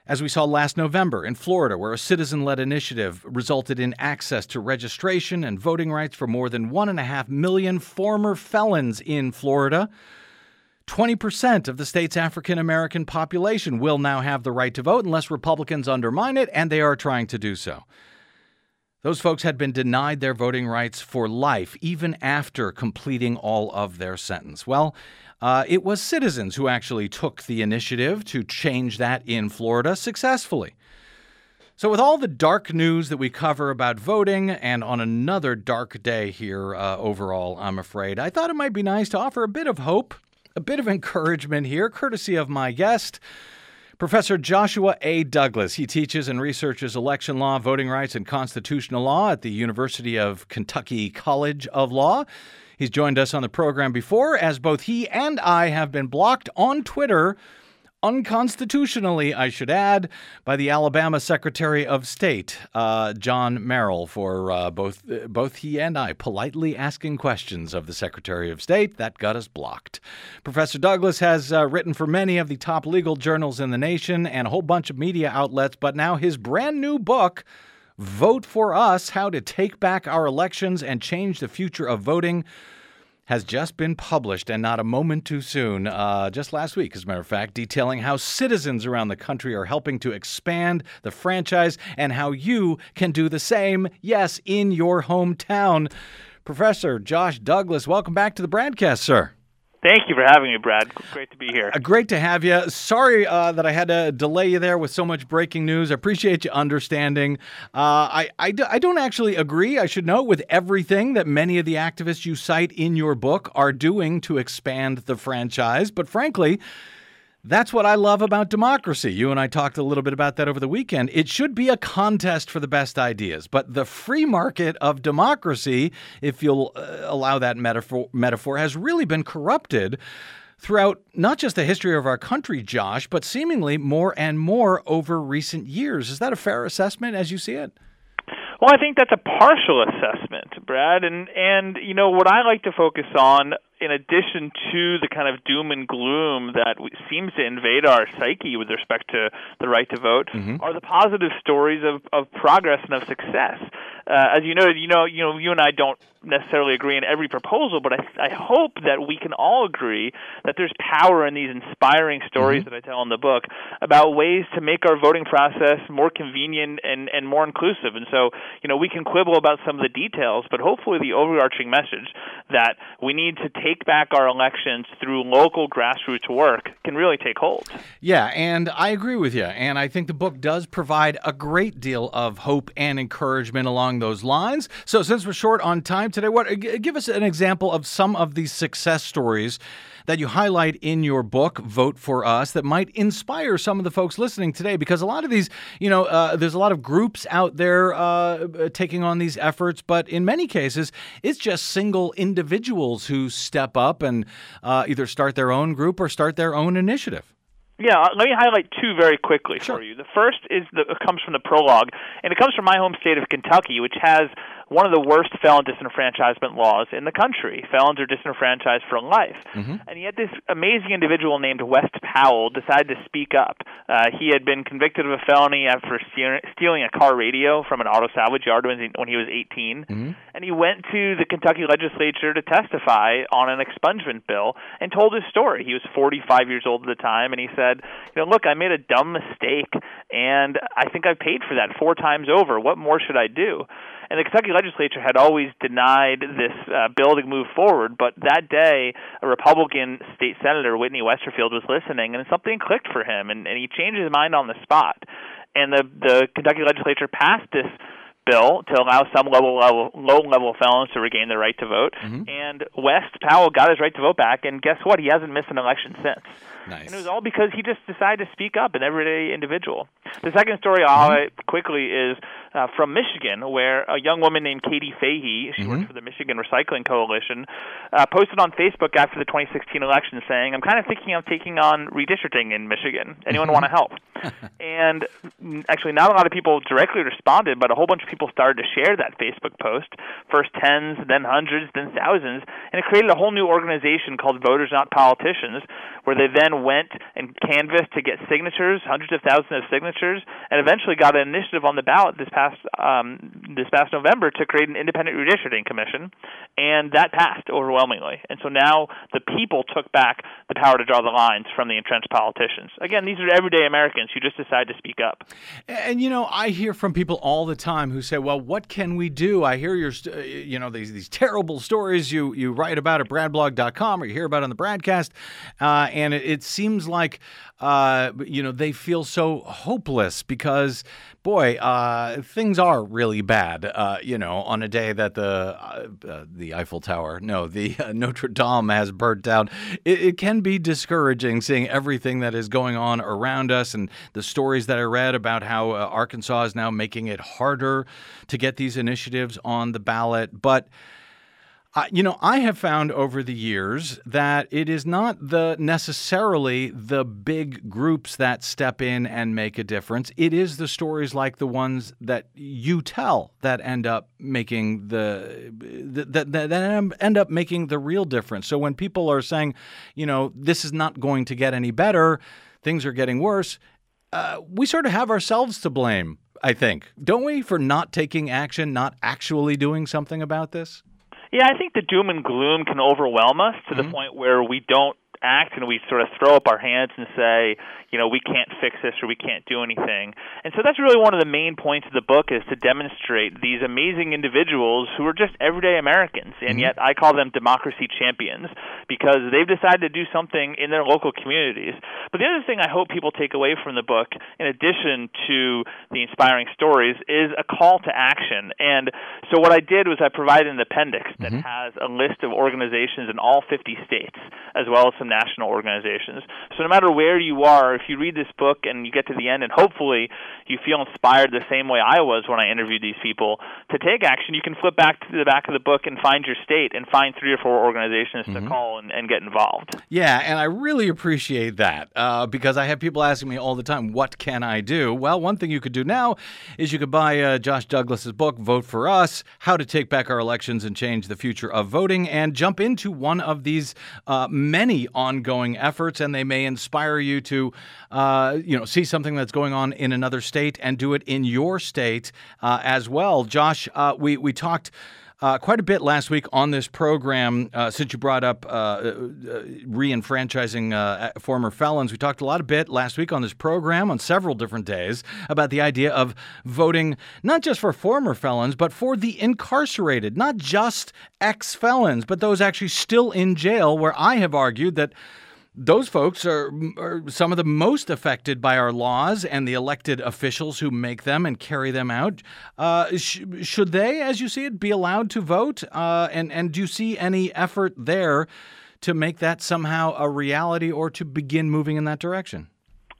As we saw last November in Florida, where a citizen led initiative resulted in access to registration and voting rights for more than 1.5 million former felons in Florida. 20% of the state's African American population will now have the right to vote unless Republicans undermine it, and they are trying to do so. Those folks had been denied their voting rights for life, even after completing all of their sentence. Well, uh, it was citizens who actually took the initiative to change that in Florida successfully. So, with all the dark news that we cover about voting, and on another dark day here uh, overall, I'm afraid, I thought it might be nice to offer a bit of hope, a bit of encouragement here, courtesy of my guest. Professor Joshua A. Douglas. He teaches and researches election law, voting rights, and constitutional law at the University of Kentucky College of Law. He's joined us on the program before, as both he and I have been blocked on Twitter, unconstitutionally, I should add, by the Alabama Secretary of State, uh, John Merrill, for uh, both both he and I politely asking questions of the Secretary of State. That got us blocked. Professor Douglas has uh, written for many of the top legal journals in the nation and a whole bunch of media outlets, but now his brand new book. Vote for Us How to Take Back Our Elections and Change the Future of Voting has just been published and not a moment too soon, uh, just last week, as a matter of fact, detailing how citizens around the country are helping to expand the franchise and how you can do the same, yes, in your hometown. Professor Josh Douglas, welcome back to the BradCast, sir. Thank you for having me, Brad. Great to be here. Uh, great to have you. Sorry uh, that I had to delay you there with so much breaking news. I appreciate you understanding. Uh, I, I, d- I don't actually agree, I should note, with everything that many of the activists you cite in your book are doing to expand the franchise. But frankly, that's what I love about democracy. You and I talked a little bit about that over the weekend. It should be a contest for the best ideas, but the free market of democracy, if you'll uh, allow that metaphor, metaphor, has really been corrupted throughout not just the history of our country, Josh, but seemingly more and more over recent years. Is that a fair assessment as you see it? Well, I think that's a partial assessment, Brad, and and you know what I like to focus on in addition to the kind of doom and gloom that seems to invade our psyche with respect to the right to vote, Mhm. are the positive stories of, of progress and of success. Uh, as you know, you know, you know, you and I don't necessarily agree on every proposal, but I, I hope that we can all agree that there's power in these inspiring stories Mm-hmm. that I tell in the book about ways to make our voting process more convenient and, and more inclusive. And so, you know, we can quibble about some of the details, but hopefully the overarching message that we need to take back our elections through local grassroots work can really take hold. Yeah, and I agree with you. And I think the book does provide a great deal of hope and encouragement along those lines. So, since we're short on time today, what give us an example of some of these success stories that you highlight in your book, Vote for Us, that might inspire some of the folks listening today? Because a lot of these, you know, uh, there's a lot of groups out there uh, taking on these efforts, but in many cases, it's just single individuals who step up and uh, either start their own group or start their own initiative. Yeah, uh, let me highlight two very quickly Sure. for you. The first is the it comes from the prologue, and it comes from my home state of Kentucky, which has one of the worst felon disenfranchisement laws in the country. Felons are disenfranchised for life, and yet this amazing individual named West Powell decided to speak up. Uh, he had been convicted of a felony after stealing a car radio from an auto salvage yard when he, when he was 18, and he went to the Kentucky legislature to testify on an expungement bill and told his story. He was 45 years old at the time, and he said, "You know, look, I made a dumb mistake, and I think I've paid for that four times over. What more should I do?" And the Kentucky legislature had always denied this uh, bill to move forward, but that day, a Republican state senator, Whitney Westerfield, was listening, and something clicked for him, and, and he changed his mind on the spot. And the the Kentucky legislature passed this bill to allow some level, level low level felons to regain their right to vote. And West Powell got his right to vote back, and guess what? He hasn't missed an election since. Nice. And it was all because he just decided to speak up, an everyday individual. The second story I'll highlight quickly is uh, from Michigan, where a young woman named Katie Fahey, she works for the Michigan Recycling Coalition, uh, posted on Facebook after the 2016 election saying, I'm kind of thinking of taking on redistricting in Michigan. Anyone want to help? and actually, not a lot of people directly responded, but a whole bunch of people started to share that Facebook post. First tens, then hundreds, then thousands, and it created a whole new organization called Voters Not Politicians, where they then went and canvassed to get signatures, hundreds of thousands of signatures, and eventually got an initiative on the ballot this past um, this past November to create an independent redistricting commission, and that passed overwhelmingly. And so now the people took back the power to draw the lines from the entrenched politicians. Again, these are everyday Americans who just decide to speak up. And you know, I hear from people all the time who say, "Well, what can we do?" I hear your, uh, you know, these these terrible stories you you write about at bradblog.com or you hear about on the BradCast, uh, and it, it seems like, uh, you know, they feel so hopeless because, boy, uh, things are really bad. Uh, you know, on a day that the uh, uh, the Eiffel Tower, no, the uh, Notre Dame has burnt down, it, it can be discouraging seeing everything that is going on around us and the stories that I read about how Arkansas is now making it harder to get these initiatives on the ballot. But you know, I have found over the years that it is not the necessarily the big groups that step in and make a difference. It is the stories like the ones that you tell that end up making the that that, that end up making the real difference. So when people are saying, you know, this is not going to get any better, things are getting worse, uh, we sort of have ourselves to blame. I think, don't we, for not taking action, not actually doing something about this? Yeah, I think the doom and gloom can overwhelm us to the mm-hmm. point where we don't act and we sort of throw up our hands and say, you know, we can't fix this or we can't do anything. And so that's really one of the main points of the book is to demonstrate these amazing individuals who are just everyday Americans. And mm-hmm. yet I call them democracy champions because they've decided to do something in their local communities. But the other thing I hope people take away from the book, in addition to the inspiring stories, is a call to action. And so what I did was I provided an appendix that mm-hmm. has a list of organizations in all 50 states, as well as some national organizations. So no matter where you are, if you read this book and you get to the end, and hopefully you feel inspired the same way I was when I interviewed these people to take action, you can flip back to the back of the book and find your state and find three or four organizations to call and, and get involved. Yeah, and I really appreciate that uh, because I have people asking me all the time, what can I do? Well, one thing you could do now is you could buy uh, Josh Douglas's book, Vote for Us How to Take Back Our Elections and Change the Future of Voting, and jump into one of these uh, many ongoing efforts, and they may inspire you to, uh, you know, see something that's going on in another state and do it in your state uh, as well. Josh, uh, we we talked. Uh, quite a bit last week on this program, uh, since you brought up re-enfranchising uh, former felons. We talked a lot a bit last week on this program on several different days about the idea of voting not just for former felons, but for the incarcerated, not just ex-felons, but those actually still in jail. Where I have argued that those folks are, are, some of the most affected by our laws and the elected officials who make them and carry them out. Uh, sh- should they, as you see it, be allowed to vote? Uh, and and do you see any effort there to make that somehow a reality or to begin moving in that direction?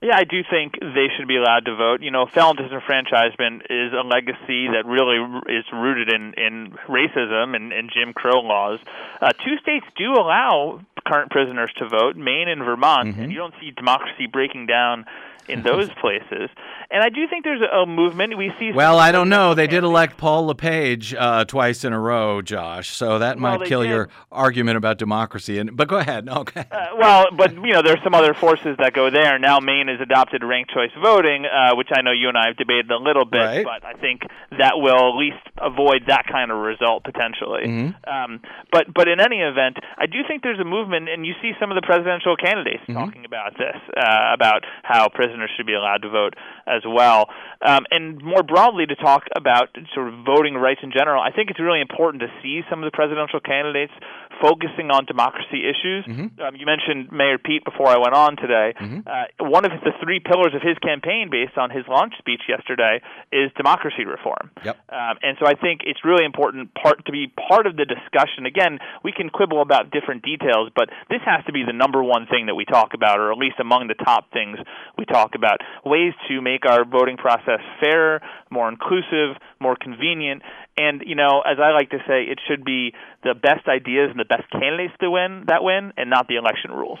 Yeah, I do think they should be allowed to vote. You know, felon disenfranchisement is a legacy that really is rooted in in racism and, and Jim Crow laws. Uh, two states do allow current prisoners to vote, Maine and Vermont, Mm-hmm. and you don't see democracy breaking down in those places. And I do think there's a, a movement. We see. Well, I don't know. They did elect Paul LePage uh, twice in a row, Josh. So that Well, might kill did. your argument about democracy. And but go ahead. Okay. Uh, well, but you know, there's some other forces that go there. Now, Maine has adopted ranked choice voting, uh, which I know you and I have debated a little bit, Right. but I think that will at least avoid that kind of result potentially. Mm-hmm. Um, but but in any event, I do think there's a movement, and you see some of the presidential candidates Mm-hmm. talking about this, uh, about how prisoners should be allowed to vote as well. Um, and more broadly, to talk about sort of voting rights in general, I think it's really important to see some of the presidential candidates focusing on democracy issues. Mm-hmm. Um, you mentioned Mayor Pete before I went on today. Uh, one of the three pillars of his campaign, based on his launch speech yesterday, is democracy reform. Yep. Um, and so I think it's really important part to be part of the discussion. Again, we can quibble about different details, but this has to be the number one thing that we talk about, or at least among the top things we talk about. Ways to make our voting process fairer, more inclusive, more convenient, and you know, as I like to say, it should be the best ideas and the best candidates to win that win, and not the election rules.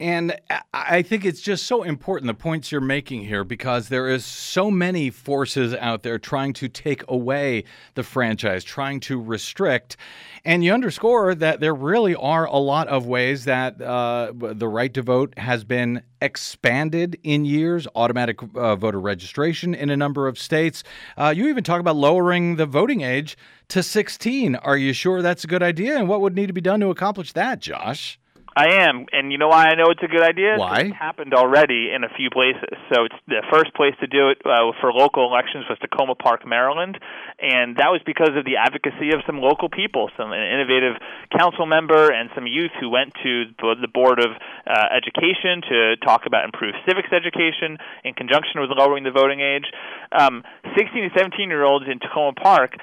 And I- think it's just so important the points you're making here because there is so many forces out there trying to take away the franchise, trying to restrict. And you underscore that there really are a lot of ways that uh, the right to vote has been expanded in years, automatic uh, voter registration in a number of states. Uh, you even talk about lowering the voting age to 16. Are you sure that's a good idea? And what would need to be done to accomplish that, Josh? I am, and you know why I know it's a good idea? Why? It's happened already in a few places. So it's the first place to do it uh, for local elections was Takoma Park, Maryland, and that was because of the advocacy of some local people, some an innovative council member, and some youth who went to the board of uh, education to talk about improved civics education in conjunction with lowering the voting age. Um, 16 to 17 year olds in Takoma Park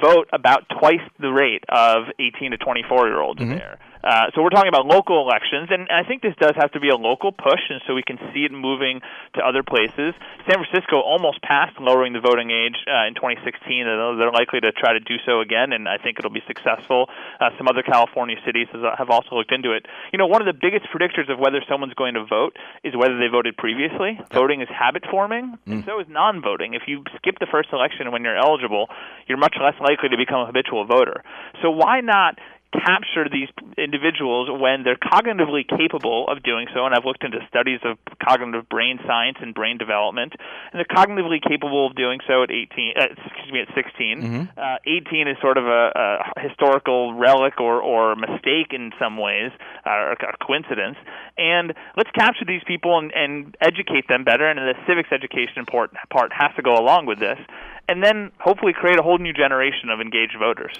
vote about twice the rate of 18 to 24 year olds there. Uh, so we're talking about local elections, and I think this does have to be a local push, and so we can see it moving to other places. San Francisco almost passed lowering the voting age uh, in 2016, and they're likely to try to do so again, and I think it'll be successful. Uh, some other California cities have also looked into it. You know, one of the biggest predictors of whether someone's going to vote is whether they voted previously. Voting is habit forming, and so is non-voting. If you skip the first election when you're eligible, you're much less likely to become a habitual voter. So why not capture these individuals when they're cognitively capable of doing so. And I've looked into studies of cognitive brain science and brain development, and they're cognitively capable of doing so at 18. Uh, excuse me, at 16. Uh, 18 is sort of a, a historical relic or or mistake in some ways, uh, or a coincidence. And let's capture these people and, and educate them better. And the civics education part part has to go along with this. And then hopefully create a whole new generation of engaged voters.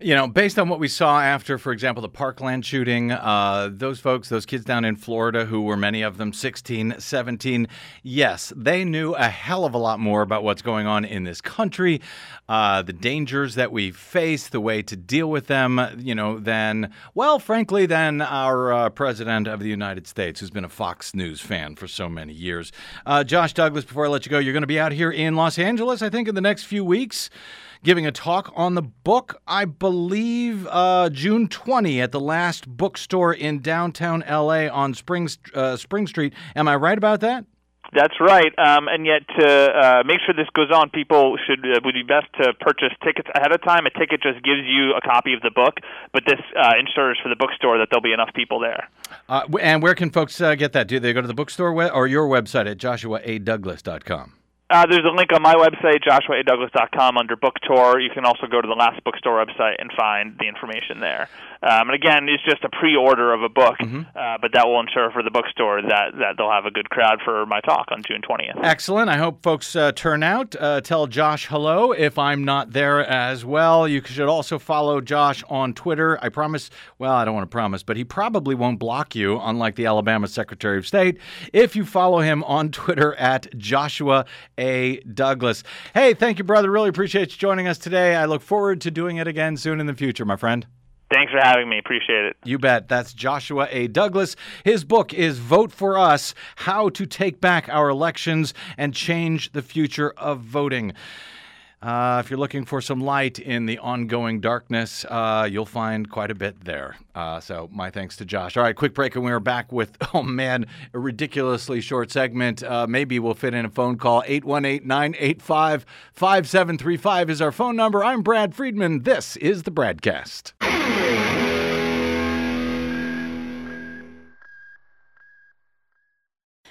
You know, based on what we saw after, for example, the Parkland shooting, uh, those folks, those kids down in Florida, who were many of them 16, 17, yes, they knew a hell of a lot more about what's going on in this country, uh, the dangers that we face, the way to deal with them, you know, than, well, frankly, than our uh, president of the United States, who's been a Fox News fan for so many years. Uh, Josh Douglas, before I let you go, you're going to be out here in Los Angeles, I think, in the next few weeks giving a talk on the book, I believe, uh, June 20 at the last bookstore in downtown LA on Spring, uh, Spring Street. Am I right about that? That's right, um, and yet to uh, make sure this goes on, people should uh, would be best to purchase tickets ahead of time. A ticket just gives you a copy of the book, but this uh, ensures for the bookstore that there'll be enough people there. Uh, and where can folks uh, get that? Do they go to the bookstore we- or your website at joshuadouglas.com? Uh, there's a link on my website, joshuaadouglas.com, under book tour. You can also go to the Last Bookstore website and find the information there. Um, and again, it's just a pre-order of a book, uh, but that will ensure for the bookstore that, that they'll have a good crowd for my talk on June 20th. Excellent. I hope folks uh, turn out. Uh, tell Josh hello if I'm not there as well. You should also follow Josh on Twitter. I promise, well, I don't want to promise, but he probably won't block you, unlike the Alabama Secretary of State, if you follow him on Twitter at Joshua A. Douglas. Hey, thank you, brother. Really appreciate you joining us today. I look forward to doing it again soon in the future, my friend. Thanks for having me. Appreciate it. You bet. That's Joshua A. Douglas. His book is Vote for Us How to Take Back Our Elections and Change the Future of Voting. Uh, if you're looking for some light in the ongoing darkness, uh, you'll find quite a bit there. Uh, so, my thanks to Josh. All right, quick break, and we are back with, oh man, a ridiculously short segment. Uh, maybe we'll fit in a phone call. 818 985 5735 is our phone number. I'm Brad Friedman. This is the Bradcast.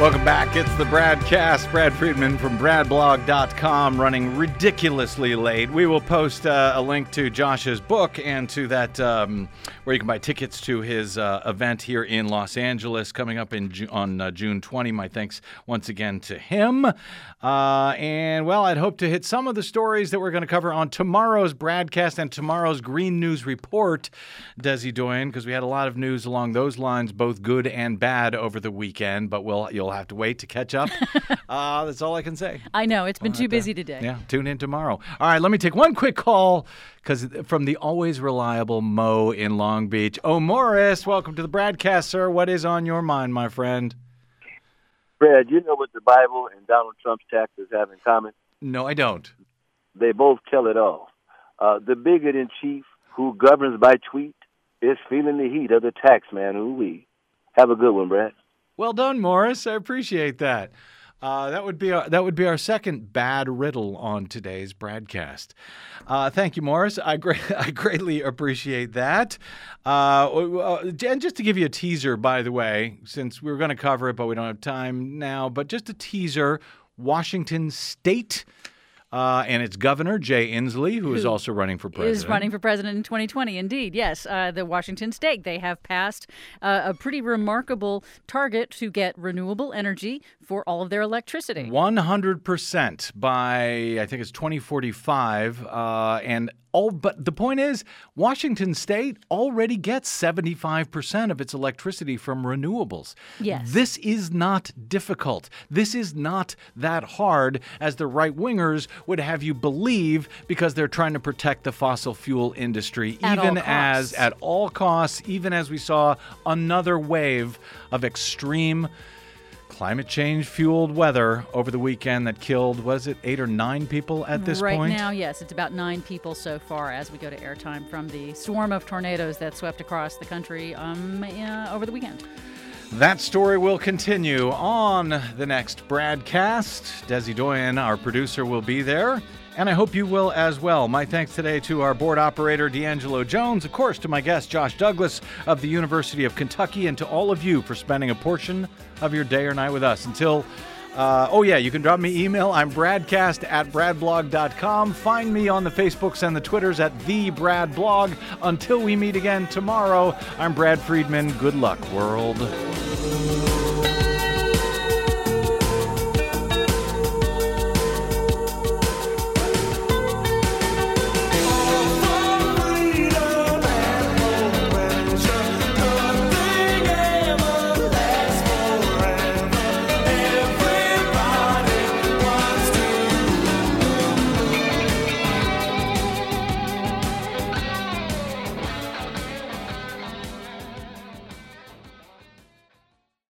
Welcome back. It's the Bradcast. Brad Friedman from BradBlog.com running ridiculously late. We will post uh, a link to Josh's book and to that um, where you can buy tickets to his uh, event here in Los Angeles coming up in Ju- on uh, June 20. My thanks once again to him. Uh, and well, I'd hope to hit some of the stories that we're going to cover on tomorrow's Bradcast and tomorrow's Green News Report, Desi Doyen, because we had a lot of news along those lines, both good and bad, over the weekend. But we'll you'll have to wait to catch up. uh, that's all I can say. I know, it's been too Right there. busy today. Yeah, tune in tomorrow. All right, let me take one quick call because from the always reliable Mo in Long Beach. Oh, Morris, welcome to the BradCast, sir. What is on your mind, my friend? Brad, you know what the Bible and Donald Trump's taxes have in common? No, I don't. They both tell it all. Uh, the bigot in chief who governs by tweet is feeling the heat of the tax man who we. Have a good one, Brad. Well done, Morris. I appreciate that. Uh, that would be our, that would be our second bad riddle on today's broadcast. Uh, thank you, Morris. I great I greatly appreciate that. Uh, uh, and just to give you a teaser, by the way, since we were going to cover it, but we don't have time now. But just a teaser: Washington State. Uh, and its governor, Jay Inslee, who is also running for president. Is running for president in 2020, indeed. Yes, uh, the Washington State. They have passed uh, a pretty remarkable target to get renewable energy for all of their electricity. 100% by I think it's 2045 uh, and all but the point is Washington state already gets 75% of its electricity from renewables. Yes. This is not difficult. This is not that hard as the right wingers would have you believe because they're trying to protect the fossil fuel industry At even as at all costs even as we saw another wave of extreme climate change fueled weather over the weekend that killed was it eight or nine people at this right point? Right now, yes, it's about nine people so far as we go to airtime from the swarm of tornadoes that swept across the country um, yeah, over the weekend. that story will continue on the next broadcast desi doyen our producer will be there and I hope you will as well. My thanks today to our board operator, D'Angelo Jones, of course, to my guest, Josh Douglas of the University of Kentucky, and to all of you for spending a portion of your day or night with us. Until Uh, oh, yeah, you can drop me email. I'm bradcast at bradblog.com. Find me on the Facebooks and the Twitters at the Brad Blog. Until we meet again tomorrow, I'm Brad Friedman. Good luck, world.